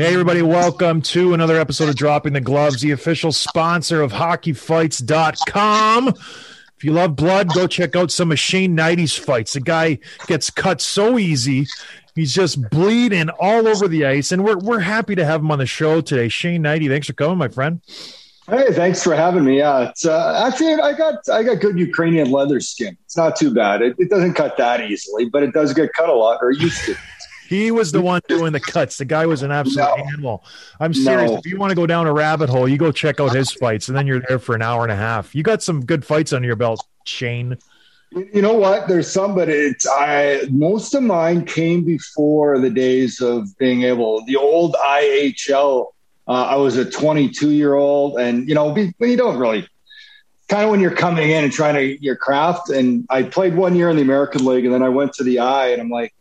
Hey, everybody, welcome to another episode of Dropping the Gloves, the official sponsor of hockeyfights.com. If you love blood, go check out some of Shane Hnidy's fights. The guy gets cut so easy. He's just bleeding all over the ice. And we're, we're happy to have him on the show today. Shane Hnidy, thanks for coming, my friend. Hey, thanks for having me. Yeah, it's uh, actually I got I got good Ukrainian leather skin. It's not too bad. It, it doesn't cut that easily, but it does get cut a lot, or used to. He was the one doing the cuts. The guy was an absolute No. animal. I'm serious. No. If you want to go down a rabbit hole, you go check out his fights, and then you're there for an hour and a half. You got some good fights under your belt, Shane. You know what? There's some, but it's I. Most of mine came before the days of being able. The old IHL. Uh, I was a 22 year old, and you know, be, when you don't really. Kind of when you're coming in and trying to your craft, and I played one year in the American League, and then I went to the I, and I'm like,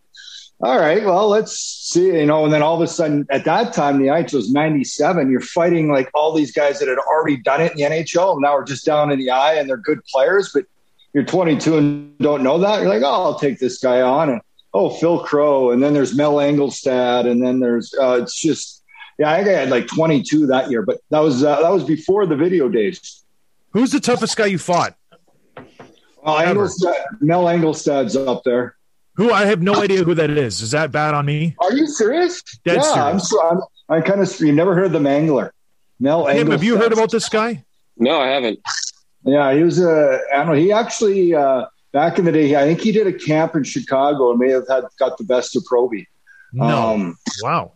all right, well, let's see, you know, and then all of a sudden at that time, the IHL was 97. You're fighting like all these guys that had already done it in the NHL. And now we're just down in the eye and they're good players, but you're 22 and don't know that. You're like, oh, I'll take this guy on. And oh, Phil Crowe. And then there's Mel Angelstad. And then there's, uh, it's just, yeah, I think I had like 22 that year, but that was, uh, that was before the video days. Who's the toughest guy you fought? Well, Angelstad, Mel Angelstad's up there. Who I have no idea who that is. Is that bad on me? Are you serious? Dead yeah, serious. I'm, so- I'm, I'm kind of, you never heard of the Mangler. Mel Tim, have you heard about this guy? No, I haven't. Yeah, he was a. I don't know. He actually uh, back in the day, I think he did a camp in Chicago and may have had got the best of Proby. No. Um, wow.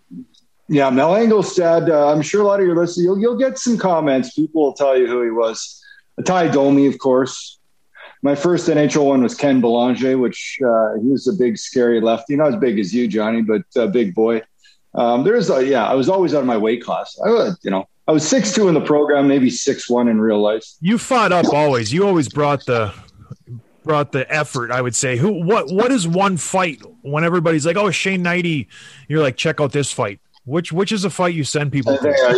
yeah, Mel Angelstad. Uh, I'm sure a lot of your listeners, you'll, you'll get some comments. People will tell you who he was. A Ty Domi, of course. My first NHL one was Ken Belanger, which uh, he was a big, scary lefty. Not as big as you, Johnny, but a big boy. Um, there's, a, yeah, I was always out of my weight class. I was, you know, I was six two in the program, maybe six one in real life. You fought up always. You always brought the brought the effort, I would say. Who what what is one fight when everybody's like, "Oh, Shane Hnidy," you're like, "Check out this fight." Which which is a fight you send people to? Uh,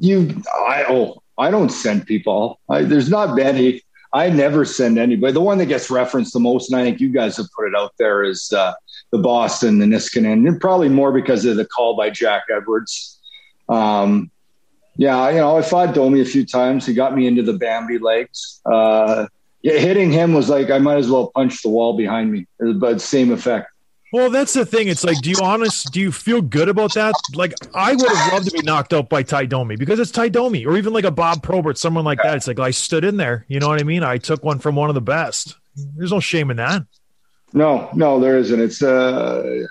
you, I oh, I don't send people. I, there's not many. I never send anybody. The one that gets referenced the most, and I think you guys have put it out there, is uh, the Boston, the Niskanen, and probably more because of the call by Jack Edwards. Um, yeah, you know, I fought Domi a few times. He got me into the Bambi legs. Uh, yeah, hitting him was like I might as well punch the wall behind me, but same effect. Well, that's the thing. It's like, do you honest? Do you feel good about that? Like, I would have loved to be knocked out by Ty Domi because it's Ty Domi, or even like a Bob Probert, someone like that. It's like I stood in there. You know what I mean? I took one from one of the best. There's no shame in that. No, no, there isn't. It's uh,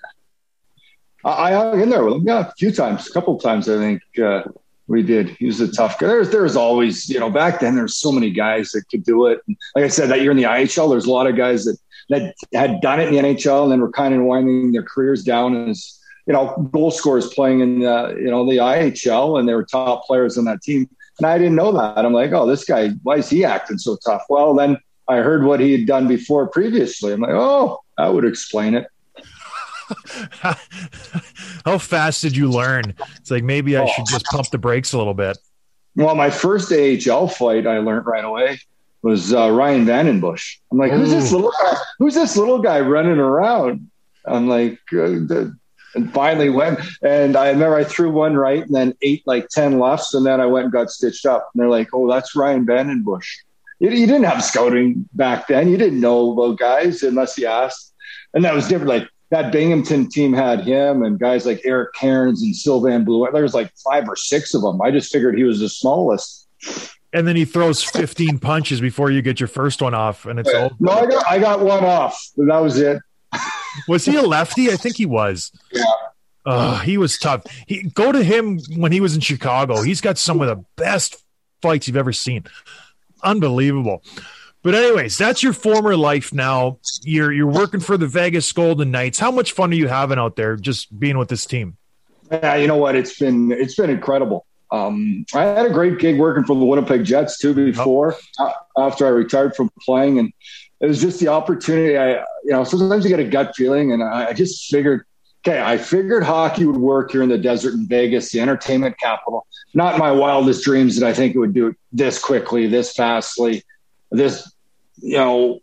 I, I hung in there with him. Yeah, a few times, a couple times. I think uh, we did. He was a tough guy. There's, there's always, you know, back then there's so many guys that could do it. And like I said, that year in the IHL, there's a lot of guys that that had done it in the NHL and then were kind of winding their careers down as you know goal scorers playing in the you know the IHL, and they were top players on that team. And I didn't know that. I'm like, oh, this guy, why is he acting so tough? Well, then I heard what he had done before previously. I'm like, oh, that would explain it. How fast did you learn? It's like maybe I oh. should just pump the brakes a little bit. Well, my first AHL fight, I learned right away was uh, Ryan VandenBussche. I'm like, who's this little guy? Who's this little guy running around? I'm like, uh, and finally went. And I remember I threw one right and then ate like 10 lefts. And then I went and got stitched up. And they're like, oh, that's Ryan VandenBussche. You, you didn't have scouting back then. You didn't know about guys unless you asked. And that was different. Like that Binghamton team had him and guys like Eric Cairns and Sylvain Blouin. There was like five or six of them. I just figured he was the smallest. And then he throws 15 punches before you get your first one off, and it's over. No, I got I got one off. That was it. Was he a lefty? I think he was. Yeah. Uh, he was tough. He go to him when he was in Chicago. He's got some of the best fights you've ever seen. Unbelievable. But anyways, that's your former life now. You're you're working for the Vegas Golden Knights. How much fun are you having out there just being with this team? Yeah, you know what? It's been it's been incredible. Um, I had a great gig working for the Winnipeg Jets too before uh, after I retired from playing, and it was just the opportunity. I you know sometimes you get a gut feeling, and I, I just figured, okay, I figured hockey would work here in the desert in Vegas, the entertainment capital. Not my wildest dreams that I think it would do it this quickly, this fastly, this you know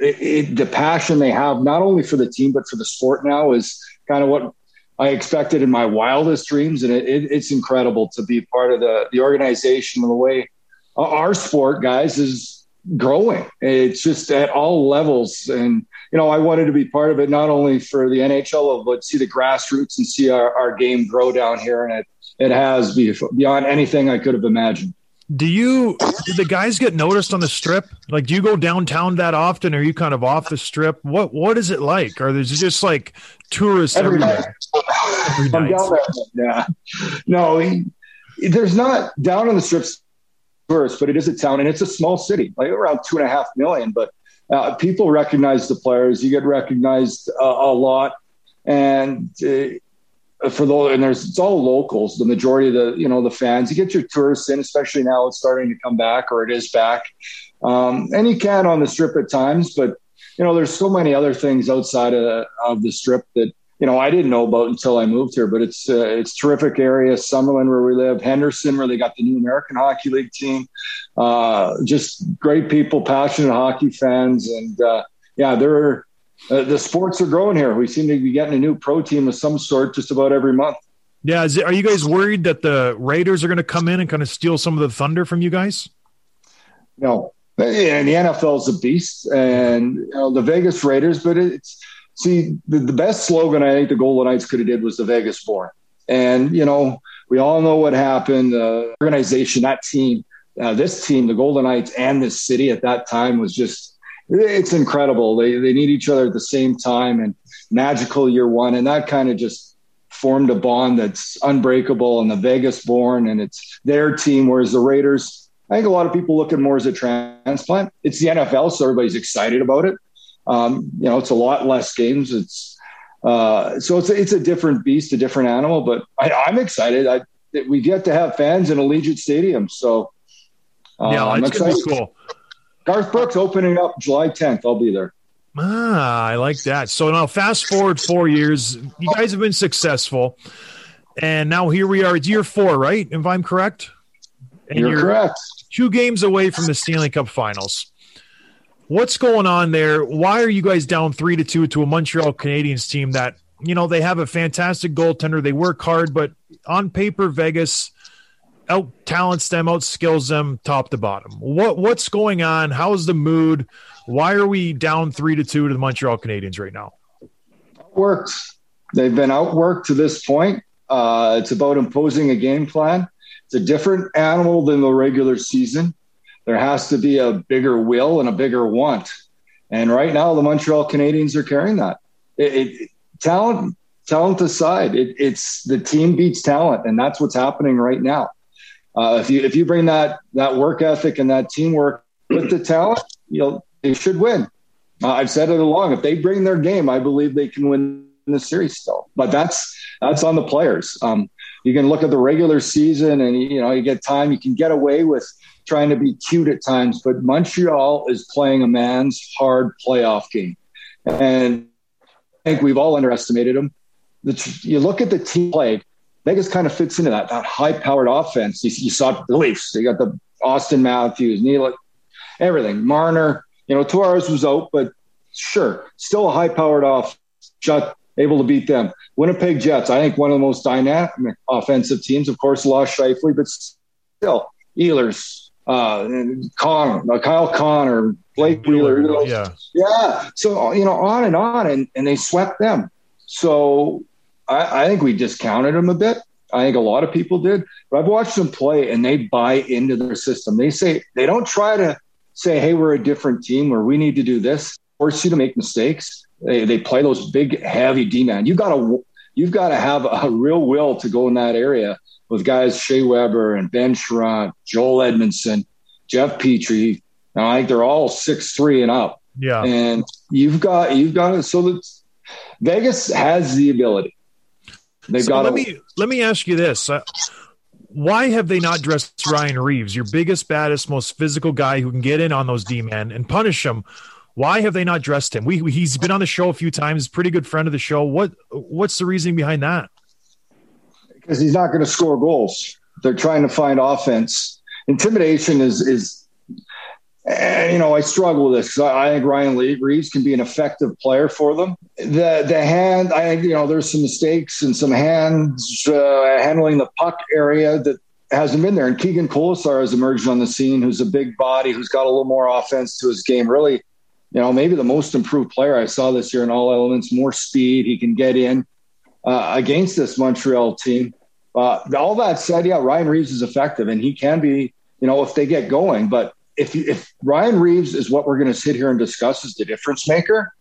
it, it, the passion they have not only for the team but for the sport now is kind of what I expected in my wildest dreams, and it, it, it's incredible to be part of the the organization and the way our sport, guys, is growing. It's just at all levels, and you know, I wanted to be part of it not only for the NHL, but see the grassroots and see our, our game grow down here, and it it has beyond anything I could have imagined. Do you do the guys get noticed on the strip? Like, do you go downtown that often? Or are you kind of off the strip? What What is it like? Or there's just like tourists Every everywhere? Every I'm night. down there. Yeah. No, he, there's not down on the strips first, but it is a town and it's a small city, like around two and a half million. But uh, people recognize the players. You get recognized uh, a lot, and uh, for the and there's it's all locals. The majority of the you know the fans. You get your tourists in, especially now it's starting to come back or it is back. Um, and you can on the strip at times, but you know there's so many other things outside of, of the strip that you know I didn't know about until I moved here. But it's uh, it's terrific area. Summerlin where we live, Henderson where they got the new American Hockey League team. Uh, just great people, passionate hockey fans, and uh, yeah, they're uh, the sports are growing here. We seem to be getting a new pro team of some sort just about every month. Yeah, is it, are you guys worried that the Raiders are going to come in and kind of steal some of the thunder from you guys? No, and the NFL is a beast, and you know, the Vegas Raiders. But it's see the, the best slogan I think the Golden Knights could have did was the Vegas Born, and you know we all know what happened. The organization, that team, uh, this team, the Golden Knights, and this city at that time was just it's incredible. They they need each other at the same time, and magical year one, and that kind of just formed a bond that's unbreakable. And the Vegas Born, and it's their team, whereas the Raiders. I think a lot of people look at more as a transplant. It's the NFL, so everybody's excited about it. Um, you know, it's a lot less games. It's uh, so it's a, it's a different beast, a different animal. But I, I'm excited. I, we get to have fans in Allegiant Stadium, so uh, yeah, I'm excited. cool. Garth Brooks opening up July 10th. I'll be there. Ah, I like that. So now, fast forward four years, you guys have been successful, and now here we are. It's year four, right? If I'm correct. And You're correct. two games away from the Stanley Cup Finals. What's going on there? Why are you guys down three to two to a Montreal Canadiens team that you know they have a fantastic goaltender, they work hard, but on paper, Vegas out talents them, out skills them, top to bottom. What what's going on? How's the mood? Why are we down three to two to the Montreal Canadiens right now? Worked. They've been outworked to this point. Uh, it's about imposing a game plan. It's a different animal than the regular season. There has to be a bigger will and a bigger want. And right now, the Montreal Canadiens are carrying that. It, it, talent, talent aside, it, it's the team beats talent, and that's what's happening right now. Uh, if you if you bring that that work ethic and that teamwork with the talent, you'll they should win. Uh, I've said it along. If they bring their game, I believe they can win the series still. But that's that's on the players. Um, you can look at the regular season, and you know you get time. You can get away with trying to be cute at times, but Montreal is playing a man's hard playoff game, and I think we've all underestimated them. The, you look at the team played. Vegas kind of fits into that that high powered offense. You, you saw the Leafs. They got the Auston Matthews, Neil, everything. Marner. You know, Tavares was out, but sure, still a high powered off. shut, able to beat them. Winnipeg Jets, I think one of the most dynamic offensive teams. Of course, lost Scheifele, but still, Ehlers, uh, Connor, uh, Kyle Connor, Blake Wheeler. you know, Yeah. yeah. So, you know, on and on, and, and they swept them. So I, I think we discounted them a bit. I think a lot of people did. But I've watched them play and they buy into their system. They say, they don't try to say, hey, we're a different team where we need to do this, force you to make mistakes. They, they play those big, heavy D man. You got to, you've got to have a real will to go in that area with guys Shea Weber and Ben Chiarot, Joel Edmundson, Jeff Petry. And I think they're all six three and up Yeah. and you've got you've got it so that Vegas has the ability. They've So got let to, me let me ask you this: uh, Why have they not dressed Ryan Reaves, your biggest, baddest, most physical guy who can get in on those D men and punish them? Why have they not dressed him? We, we- he's been on the show a few times, pretty good friend of the show. What what's the reasoning behind that? because he's not going to score goals. They're trying to find offense. Intimidation is is, and you know, I struggle with this I, think Ryan Reaves can be an effective player for them. The the hand, I think you know, there's some mistakes and some hands uh, handling the puck area that hasn't been there. And Keegan Kolesar has emerged on the scene, who's a big body, who's got a little more offense to his game. Really, you know, maybe the most improved player I saw this year in all elements. More speed, he can get in uh, against this Montreal team. Uh, all that said, yeah, Ryan Reaves is effective, and he can be, you know, if they get going. But if if Ryan Reaves is what we're going to sit here and discuss as the difference maker,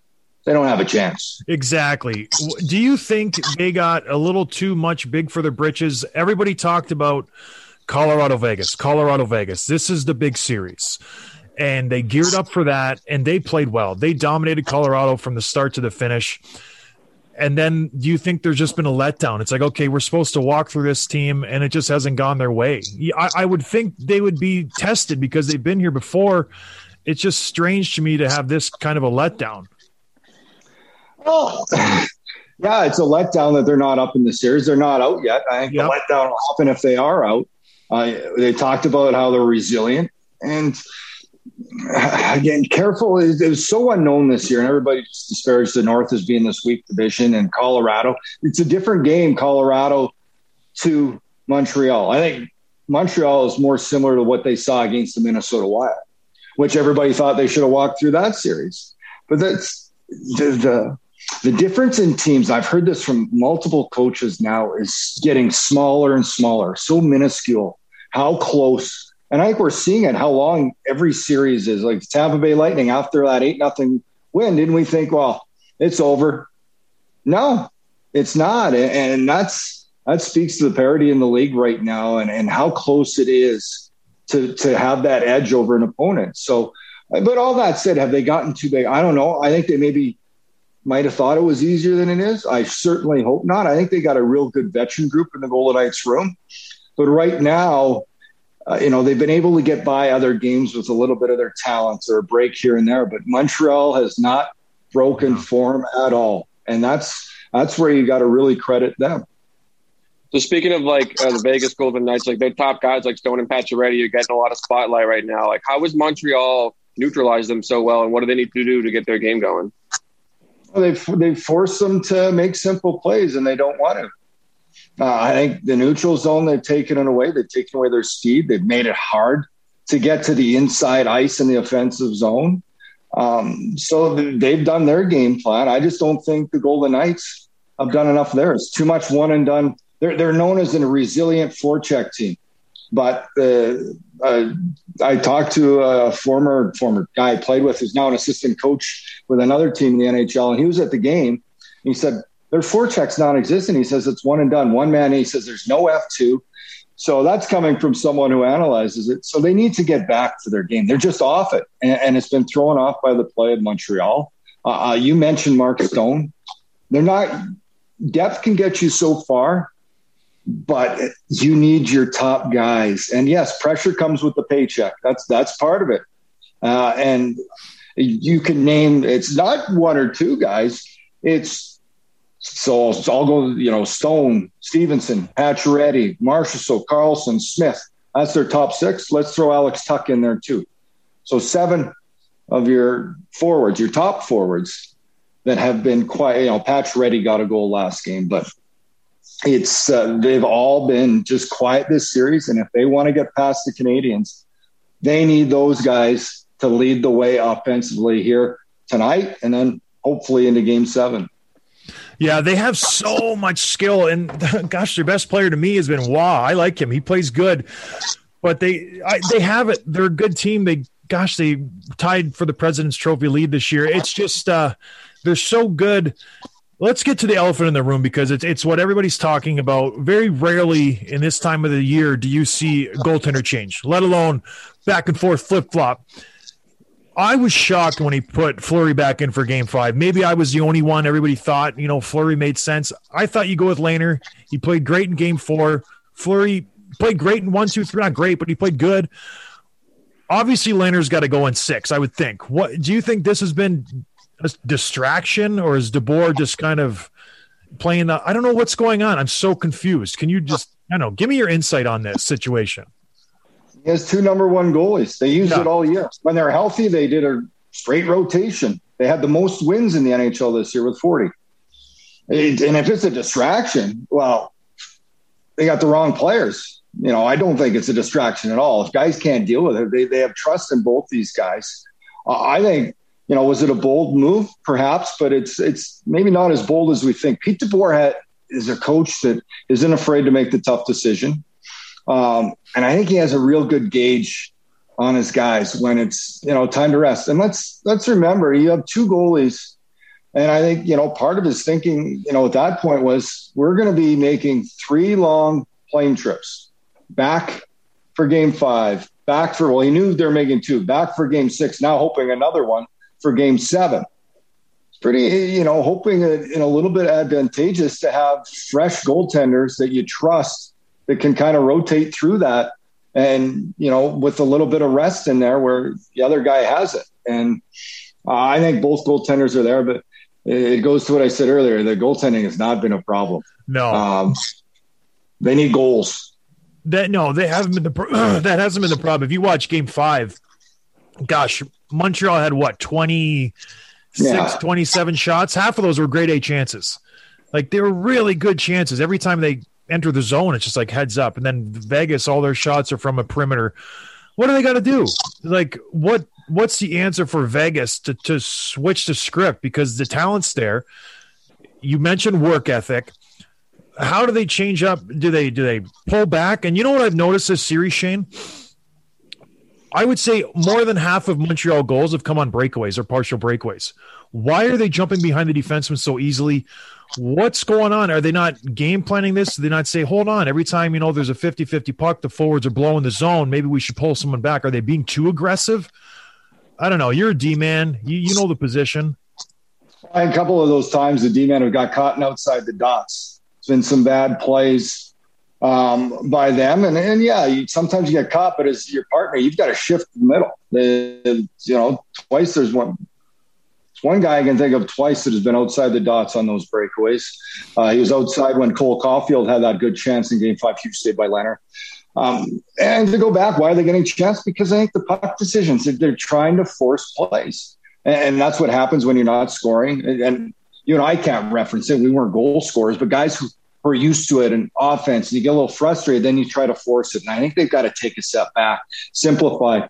they don't have a chance. Exactly. Do you think they got a little too much big for their britches? Everybody talked about Colorado Vegas, Colorado Vegas. This is the big series. And they geared up for that and they played well. They dominated Colorado from the start to the finish. And then do you think there's just been a letdown? It's like, okay, we're supposed to walk through this team and it just hasn't gone their way. I, I would think they would be tested because they've been here before. It's just strange to me to have this kind of a letdown. Oh, yeah, it's a letdown that they're not up in the series. They're not out yet. I think Yep. the letdown will happen if they are out. Uh, they talked about how they're resilient and again, careful. It was so unknown this year, and everybody just disparaged the North as being this weak division and Colorado. It's a different game, Colorado to Montreal. I think Montreal is more similar to what they saw against the Minnesota Wild, which everybody thought they should have walked through that series. But that's the, the the difference in teams. I've heard this from multiple coaches now is getting smaller and smaller, so minuscule. How close and I think we're seeing it how long every series is. Like Tampa Bay Lightning after that eight nothing win, didn't we think, well, it's over? No, it's not. And- that's that speaks to the parity in the league right now and, and how close it is to to have that edge over an opponent. So but all that said, have they gotten too big? I don't know. I think they maybe might have thought it was easier than it is. I certainly hope not. I think they got a real good veteran group in the Golden Knights room. But right now, uh, you know, they've been able to get by other games with a little bit of their talents or a break here and there. But Montreal has not broken form at all, and that's that's where you got to really credit them. So speaking of like uh, the Vegas Golden Knights, like their top guys like Stone and Pacioretty are getting a lot of spotlight right now. Like, how has Montreal neutralized them so well, and what do they need to do to get their game going? Well, they've they've forced them to make simple plays, and they don't want to. Uh, I think the neutral zone they've taken it away. They've taken away their speed. They've made it hard to get to the inside ice in the offensive zone. Um, so they've done their game plan. I just don't think the Golden Knights have done enough there. It's too much one and done. They're they're known as a resilient forecheck team, but uh, uh, I talked to a former former guy I played with who's now an assistant coach with another team in the NHL, and he was at the game. He said their forecheck's non-existent. He says it's one and done, one man. He says there's no F two. So that's coming from someone who analyzes it. So they need to get back to their game. They're just off it, and, and it's been thrown off by the play of Montreal. Uh, uh, you mentioned Mark Stone. They're not depth can get you so far, but you need your top guys. And yes, pressure comes with the paycheck. That's that's part of it. Uh, and you can name it's not one or two guys. It's so I'll go, you know, Stone, Stephenson, Pacioretty, Marchessault, Karlsson, Smith. That's their top six. Let's throw Alex Tuch in there too. So seven of your forwards, your top forwards, that have been quite. You know, Patch got a goal last game, but it's uh, they've all been just quiet this series. And if they want to get past the Canadiens, they need those guys to lead the way offensively here tonight, and then hopefully into Game Seven. Yeah, they have so much skill, and gosh, their best player to me has been Wah. I like him; he plays good, but they I, they have it. They're a good team. They gosh, they tied for the President's Trophy lead this year. It's just uh, they're so good. Let's get to the elephant in the room because it's it's what everybody's talking about. Very rarely in this time of the year do you see goaltender change, let alone back and forth flip flop. I was shocked when he put Fleury back in for game five. Maybe I was the only one. Everybody thought, you know, Fleury made sense. I thought you go with Lehner. He played great in game four. Fleury played great in one, two, three. Not great, but he played good. Obviously, Lehner's got to go in six, I would think. What do you think this has been a distraction or is DeBoer just kind of playing the I don't know what's going on. I'm so confused. Can you just I don't know, give me your insight on this situation. He has two number one goalies. They used Yeah. it all year. When they're healthy, they did a straight rotation. They had the most wins in the NHL this year with 40. It- and if it's a distraction, well, they got the wrong players. You know, I don't think it's a distraction at all. If guys can't deal with it, they, they have trust in both these guys. Uh, I think, you know, was it a bold move? Perhaps, but it's it's maybe not as bold as we think. Pete DeBoer had, is a coach that isn't afraid to make the tough decision. Um, and I think he has a real good gauge on his guys when it's you know time to rest. And let's let's remember you have two goalies, and I think you know part of his thinking you know at that point was we're going to be making three long plane trips back for Game Five, back for well he knew they're making two, back for Game Six, now hoping another one for Game Seven. It's pretty you know hoping in a little bit advantageous to have fresh goaltenders that you trust that can kind of rotate through that and you know with a little bit of rest in there where the other guy has it and uh, i think both goaltenders are there but it goes to what i said earlier the goaltending has not been a problem No. um, they need goals That no, they haven't been the pro- that hasn't been the problem. If you watch Game Five, gosh, Montreal had what 26, Yeah. 27 shots. Half of those were grade A chances. Like they were really good chances. Every time they enter the zone, it's just like heads up. And then Vegas, all their shots are from a perimeter. What do they got to do? Like what? What's the answer for Vegas to to switch the script because the talent's there? You mentioned work ethic how do they change up? Do they do they pull back? And you know what I've noticed this series, Shane? I would say more than half of Montreal goals have come on breakaways or partial breakaways. Why are they jumping behind the defenseman so easily? What's going on? Are they not game planning this? Do they not say, hold on, every time you know there's a 50 50 puck, the forwards are blowing the zone. Maybe we should pull someone back. Are they being too aggressive? I don't know. You're a D man. You, you know the position. a couple of those times the d-men have got caught outside the dots it's been some bad plays um, by them and, and yeah you, sometimes you get caught but as your partner you've got to shift the middle the, you know twice there's one There's one guy I can think of twice that has been outside the dots on those breakaways. Uh, he was outside when Cole Caufield had that good chance in Game Five, huge save by Lehner. Um, and to go back, why are they getting chance? Because I think the puck decisions they're trying to force plays, and, and that's what happens when you're not scoring. And, and you and I can't reference it; we weren't goal scorers, but guys who who are used to it in offense, and you get a little frustrated, then you try to force it. And I think they've got to take a step back, simplify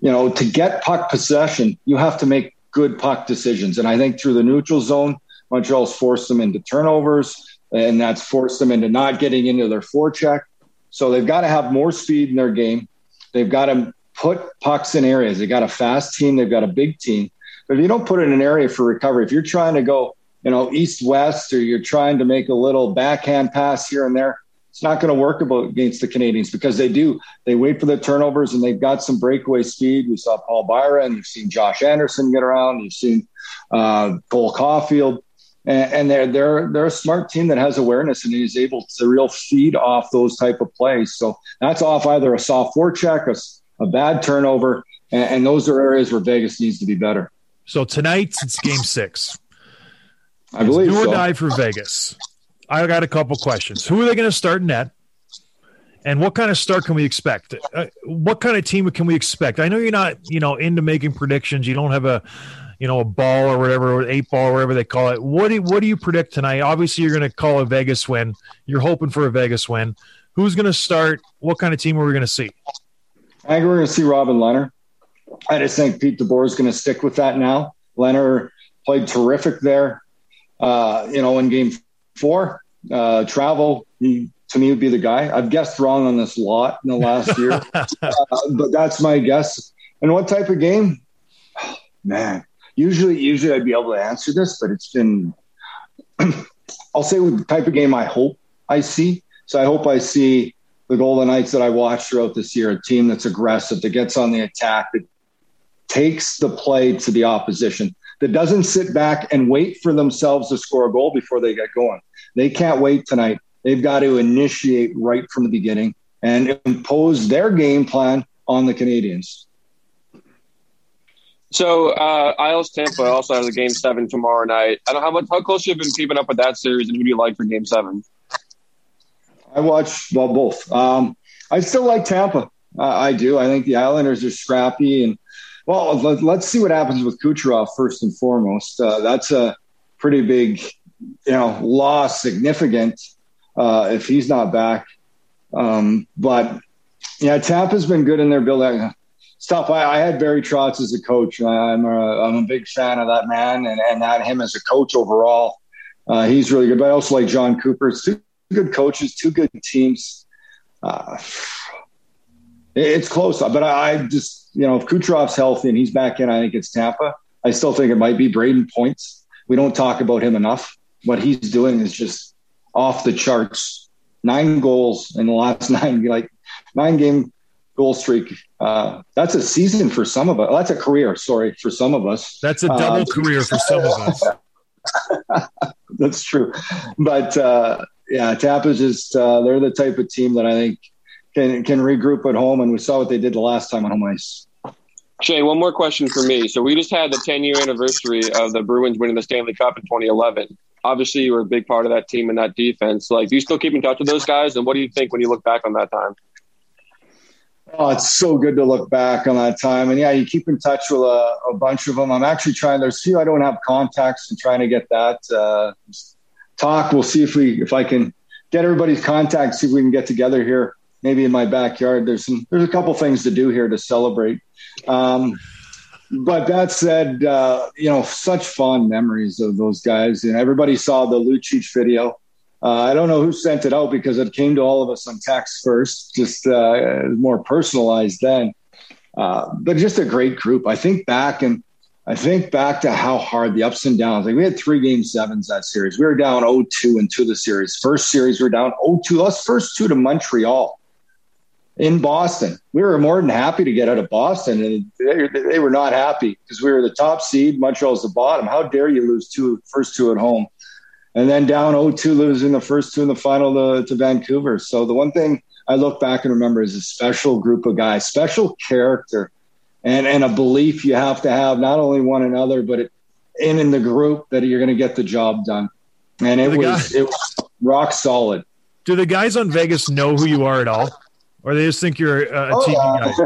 you know, to get puck possession, you have to make good puck decisions. And I think through the neutral zone, Montreal's forced them into turnovers, and that's forced them into not getting into their forecheck. So they've got to have more speed in their game. They've got to put pucks in areas. They've got a fast team. They've got a big team. But if you don't put it in an area for recovery, if you're trying to go, you know, east west, or you're trying to make a little backhand pass here and there, it's not going to work about against the Canadiens because they do. They wait for the turnovers and they've got some breakaway speed. We saw Paul Byron. You've seen Josh Anderson get around. You've seen uh, Cole Caufield. And, and they're they're they're a smart team that has awareness and is able to real feed off those type of plays. So that's off either a soft forecheck, a bad turnover, and, and those are areas where Vegas needs to be better. So tonight it's game six. I believe Do or so. die for Vegas. I got a couple questions. Who are they going to start net? And what kind of start can we expect? Uh, what kind of team can we expect? I know you're not, you know, into making predictions. You don't have a, you know, a ball or whatever, or eight ball, or whatever they call it. What do what do you predict tonight? Obviously, you're going to call a Vegas win. You're hoping for a Vegas win. Who's going to start? What kind of team are we going to see? I think we're going to see Robin Lehner. I just think Pete DeBoer is going to stick with that now. Lehner played terrific there. Uh, you know, in game four, uh, travel, he to me would be the guy. I've guessed wrong on this lot in the last year, uh, but that's my guess. And what type of game? Oh, man, usually, usually I'd be able to answer this, but it's been. I'll say the type of game I hope I see. So I hope I see the Golden Knights that I watched throughout this year, a team that's aggressive, that gets on the attack, that takes the play to the opposition, that doesn't sit back and wait for themselves to score a goal before they get going. They can't wait tonight. They've got to initiate right from the beginning and impose their game plan on the Canadiens. So uh, Isles Tampa also has a game seven tomorrow night. I don't know how much how close you've been keeping up with that series, and who do you like for game seven? I watch well both. Um, I still like Tampa. Uh, I do. I think the Islanders are scrappy, and well, let, us see what happens with Kucherov first and foremost. Uh, that's a pretty big, you know, loss, significant uh, if he's not back. Um, but yeah, Tampa's been good in their building stuff. I, I, had Barry Trotz as a coach. I'm a, I'm a big fan of that man and, and that him as a coach overall. Uh, he's really good. But I also like Jon Cooper. It's two good coaches, two good teams. Uh, it's close, but I, I, just, you know, if Kucherov's healthy and he's back in, I think it's Tampa. I still think it might be Brayden Points. We don't talk about him enough. What he's doing is just off the charts. Nine goals in the last nine, like nine game goal streak. Uh, that's a season for some of us. That's a career, sorry, for some of us. That's a double uh, career for some of us. that's true. But uh, yeah, Tampa's just, uh, they're the type of team that I think can, can regroup at home. And we saw what they did the last time on home ice. Shay, one more question for me. So we just had the 10 year anniversary of the Bruins winning the Stanley Cup in 2011. Obviously, you were a big part of that team and that defense. Like, do you still keep in touch with those guys? And what do you think when you look back on that time? Oh, it's so good to look back on that time. And yeah, you keep in touch with a, a bunch of them. I'm actually trying, there's few I don't have contacts and trying to get that uh, talk. We'll see if we, if I can get everybody's contacts, see if we can get together here, maybe in my backyard. There's some, there's a couple things to do here to celebrate. Um, but that said, uh, you know, such fond memories of those guys. And everybody saw the Lucic video. Uh, I don't know who sent it out because it came to all of us on text first, just uh, more personalized then. Uh, but just a great group. I think back and I think back to how hard the ups and downs. Like we had three game sevens that series. We were down 0-2 into the series. First series we were down 0-2. Us first two to Montreal in Boston. We were more than happy to get out of Boston, and they, they were not happy because we were the top seed. Montreal's the bottom. How dare you lose two first two at home? and then down 0-2 losing the first two in the final to, to Vancouver. So the one thing I look back and remember is a special group of guys, special character, and and a belief you have to have not only one another but it, in in the group that you're going to get the job done. And it was guys, it was rock solid. Do the guys on Vegas know who you are at all, or they just think you're a, a oh, TV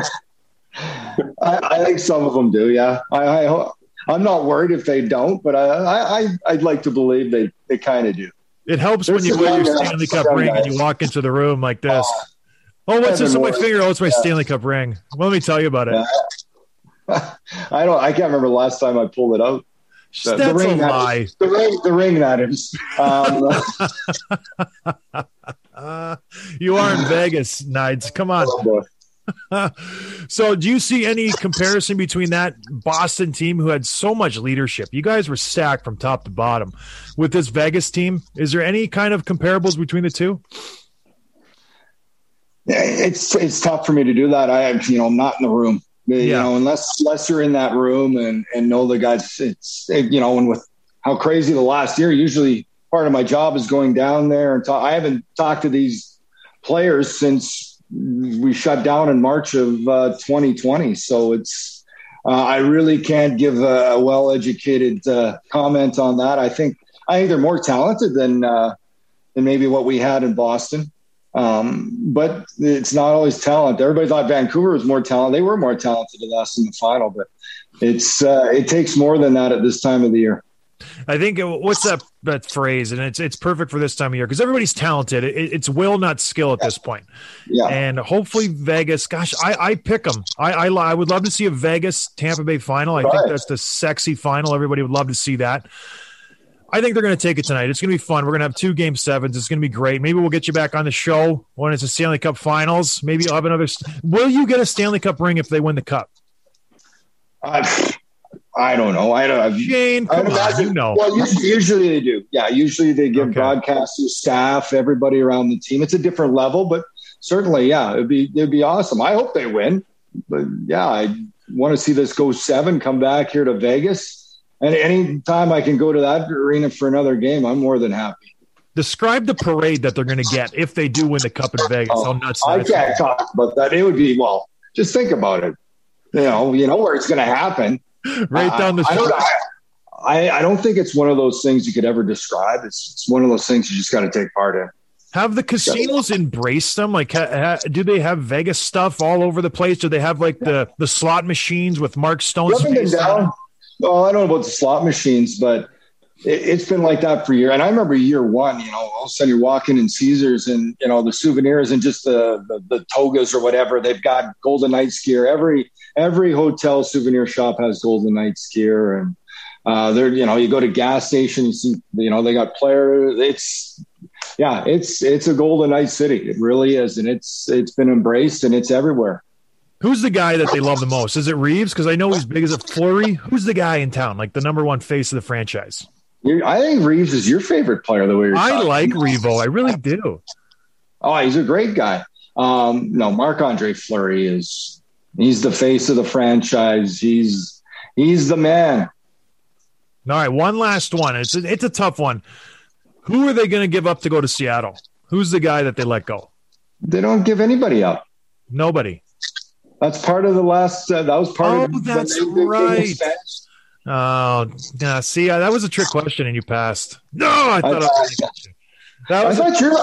guy? I, I, think some of them do. Yeah, I, I I'm not worried if they don't, but I, I I'd like to believe they they kind of do. It helps There's when you wear your Stanley Cup ring and you walk into the room like this. Uh, oh, what's this on my finger? Oh, it's my yeah. Stanley Cup ring. Well, let me tell you about it. Yeah. I don't. I can't remember the last time I pulled it out. The, That's the ring, a lie. The ring, the ring that is. Um, uh, you are in Vegas, Nides. Come on. Oh, so, do you see any comparison between that Boston team who had so much leadership? You guys were stacked from top to bottom with this Vegas team. Is there any kind of comparables between the two? It's it's tough for me to do that. I you know I'm not in the room. You yeah. know, unless unless you're in that room and and know the guys. It's you know, and with how crazy the last year, usually part of my job is going down there and talk. I haven't talked to these players since we shut down in March of uh, 2020. So it's uh, I really can't give a, a well-educated uh, comment on that. I think I think they're more talented than uh, than maybe what we had in Boston. Um, but it's not always talent. Everybody thought Vancouver was more talented. They were more talented than us in the final, but it's uh, it takes more than that at this time of the year. I think uh, what's that that phrase, and it's it's perfect for this time of year because everybody's talented. It, it's will, not skill, at this point. Yeah. And hopefully Vegas. Gosh, I I pick them. I I, I would love to see a Vegas Tampa Bay final. I think that's the sexy final. Everybody would love to see that. I think they're going to take it tonight. It's going to be fun. We're going to have two game sevens. It's going to be great. Maybe we'll get you back on the show when it's the Stanley Cup Finals. Maybe you'll have another. Will you get a Stanley Cup ring if they win the cup? I, I don't know. I don't. Shane, I imagine- you know. Well, usually, usually they do. Yeah, usually they give Okay. broadcasters, staff, everybody around the team. It's a different level, but certainly, yeah, it'd be it'd be awesome. I hope they win, but yeah, I want to see this go seven. Come back here to Vegas, and anytime I can go to that arena for another game, I'm more than happy. Describe the parade that they're going to get if they do win the cup in Vegas. How oh, nuts Oh, I can't talk about that. It would be well. Just think about it. You know, you know where it's going to happen. right down the I, I street. I, I don't think it's one of those things you could ever describe. It's, it's one of those things you just got to take part in. Have the casinos embraced them? Like, ha, ha, do they have Vegas stuff all over the place? Do they have like the the slot machines with Mark Stone's face down. Well, I don't know about the slot machines, but it, it's been like that for years. And I remember year one, you know, all of a sudden you're walking in Caesars and, you know, the souvenirs and just the, the, the togas or whatever. They've got Golden Knights gear. Every, every hotel souvenir shop has Golden Knights gear. And, uh, they're, you know, you go to gas station, you see, you know, they got players. It's, yeah, it's, it's a Golden Knight city. It really is. And it's, it's been embraced and it's everywhere. Who's the guy that they love the most? Is it Reaves? Because I know he's big as a Fleury. Who's the guy in town, like the number one face of the franchise? you I think Reaves is your favorite player, the way you're I talking. like Revo. I really do. Oh, he's a great guy. Um, no, Marc Andre Fleury is he's the face of the franchise. He's he's the man. All right, one last one. It's a, it's a tough one. Who are they going to give up to go to Seattle? Who's the guy that they let go? They don't give anybody up. Nobody. That's part of the last. Uh, that was part Oh, of. the- that's the- the- right. Oh, yeah. See, uh, that was a trick question, and you passed. No, I thought I, was get you. That I was a, thought you're.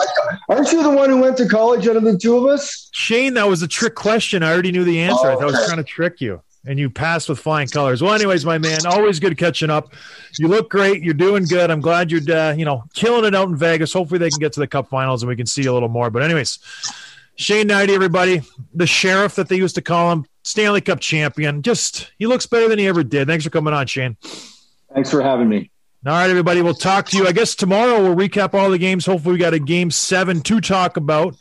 Aren't you the one who went to college out of the two of us? Shane. That was a trick question. I already knew the answer. I thought I was trying to trick you, and you passed with flying colors. Well, anyways, my man, always good catching up. You look great. You're doing good. I'm glad you're, uh, you know, killing it out in Vegas. Hopefully, they can get to the Cup Finals and we can see a little more. But anyways, Shane Hnidy, everybody, the sheriff that they used to call him, Stanley Cup champion. Just he looks better than he ever did. Thanks for coming on, Shane. Thanks for having me. All right, everybody. We'll talk to you. I guess tomorrow we'll recap all the games. Hopefully, we got a game seven to talk about.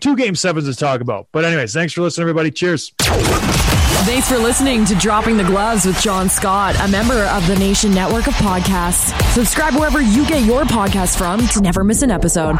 Two game sevens to talk about. But, anyways, thanks for listening, everybody. Cheers. Thanks for listening to Dropping the Gloves with John Scott, a member of the Nation Network of Podcasts. Subscribe wherever you get your podcasts from to never miss an episode.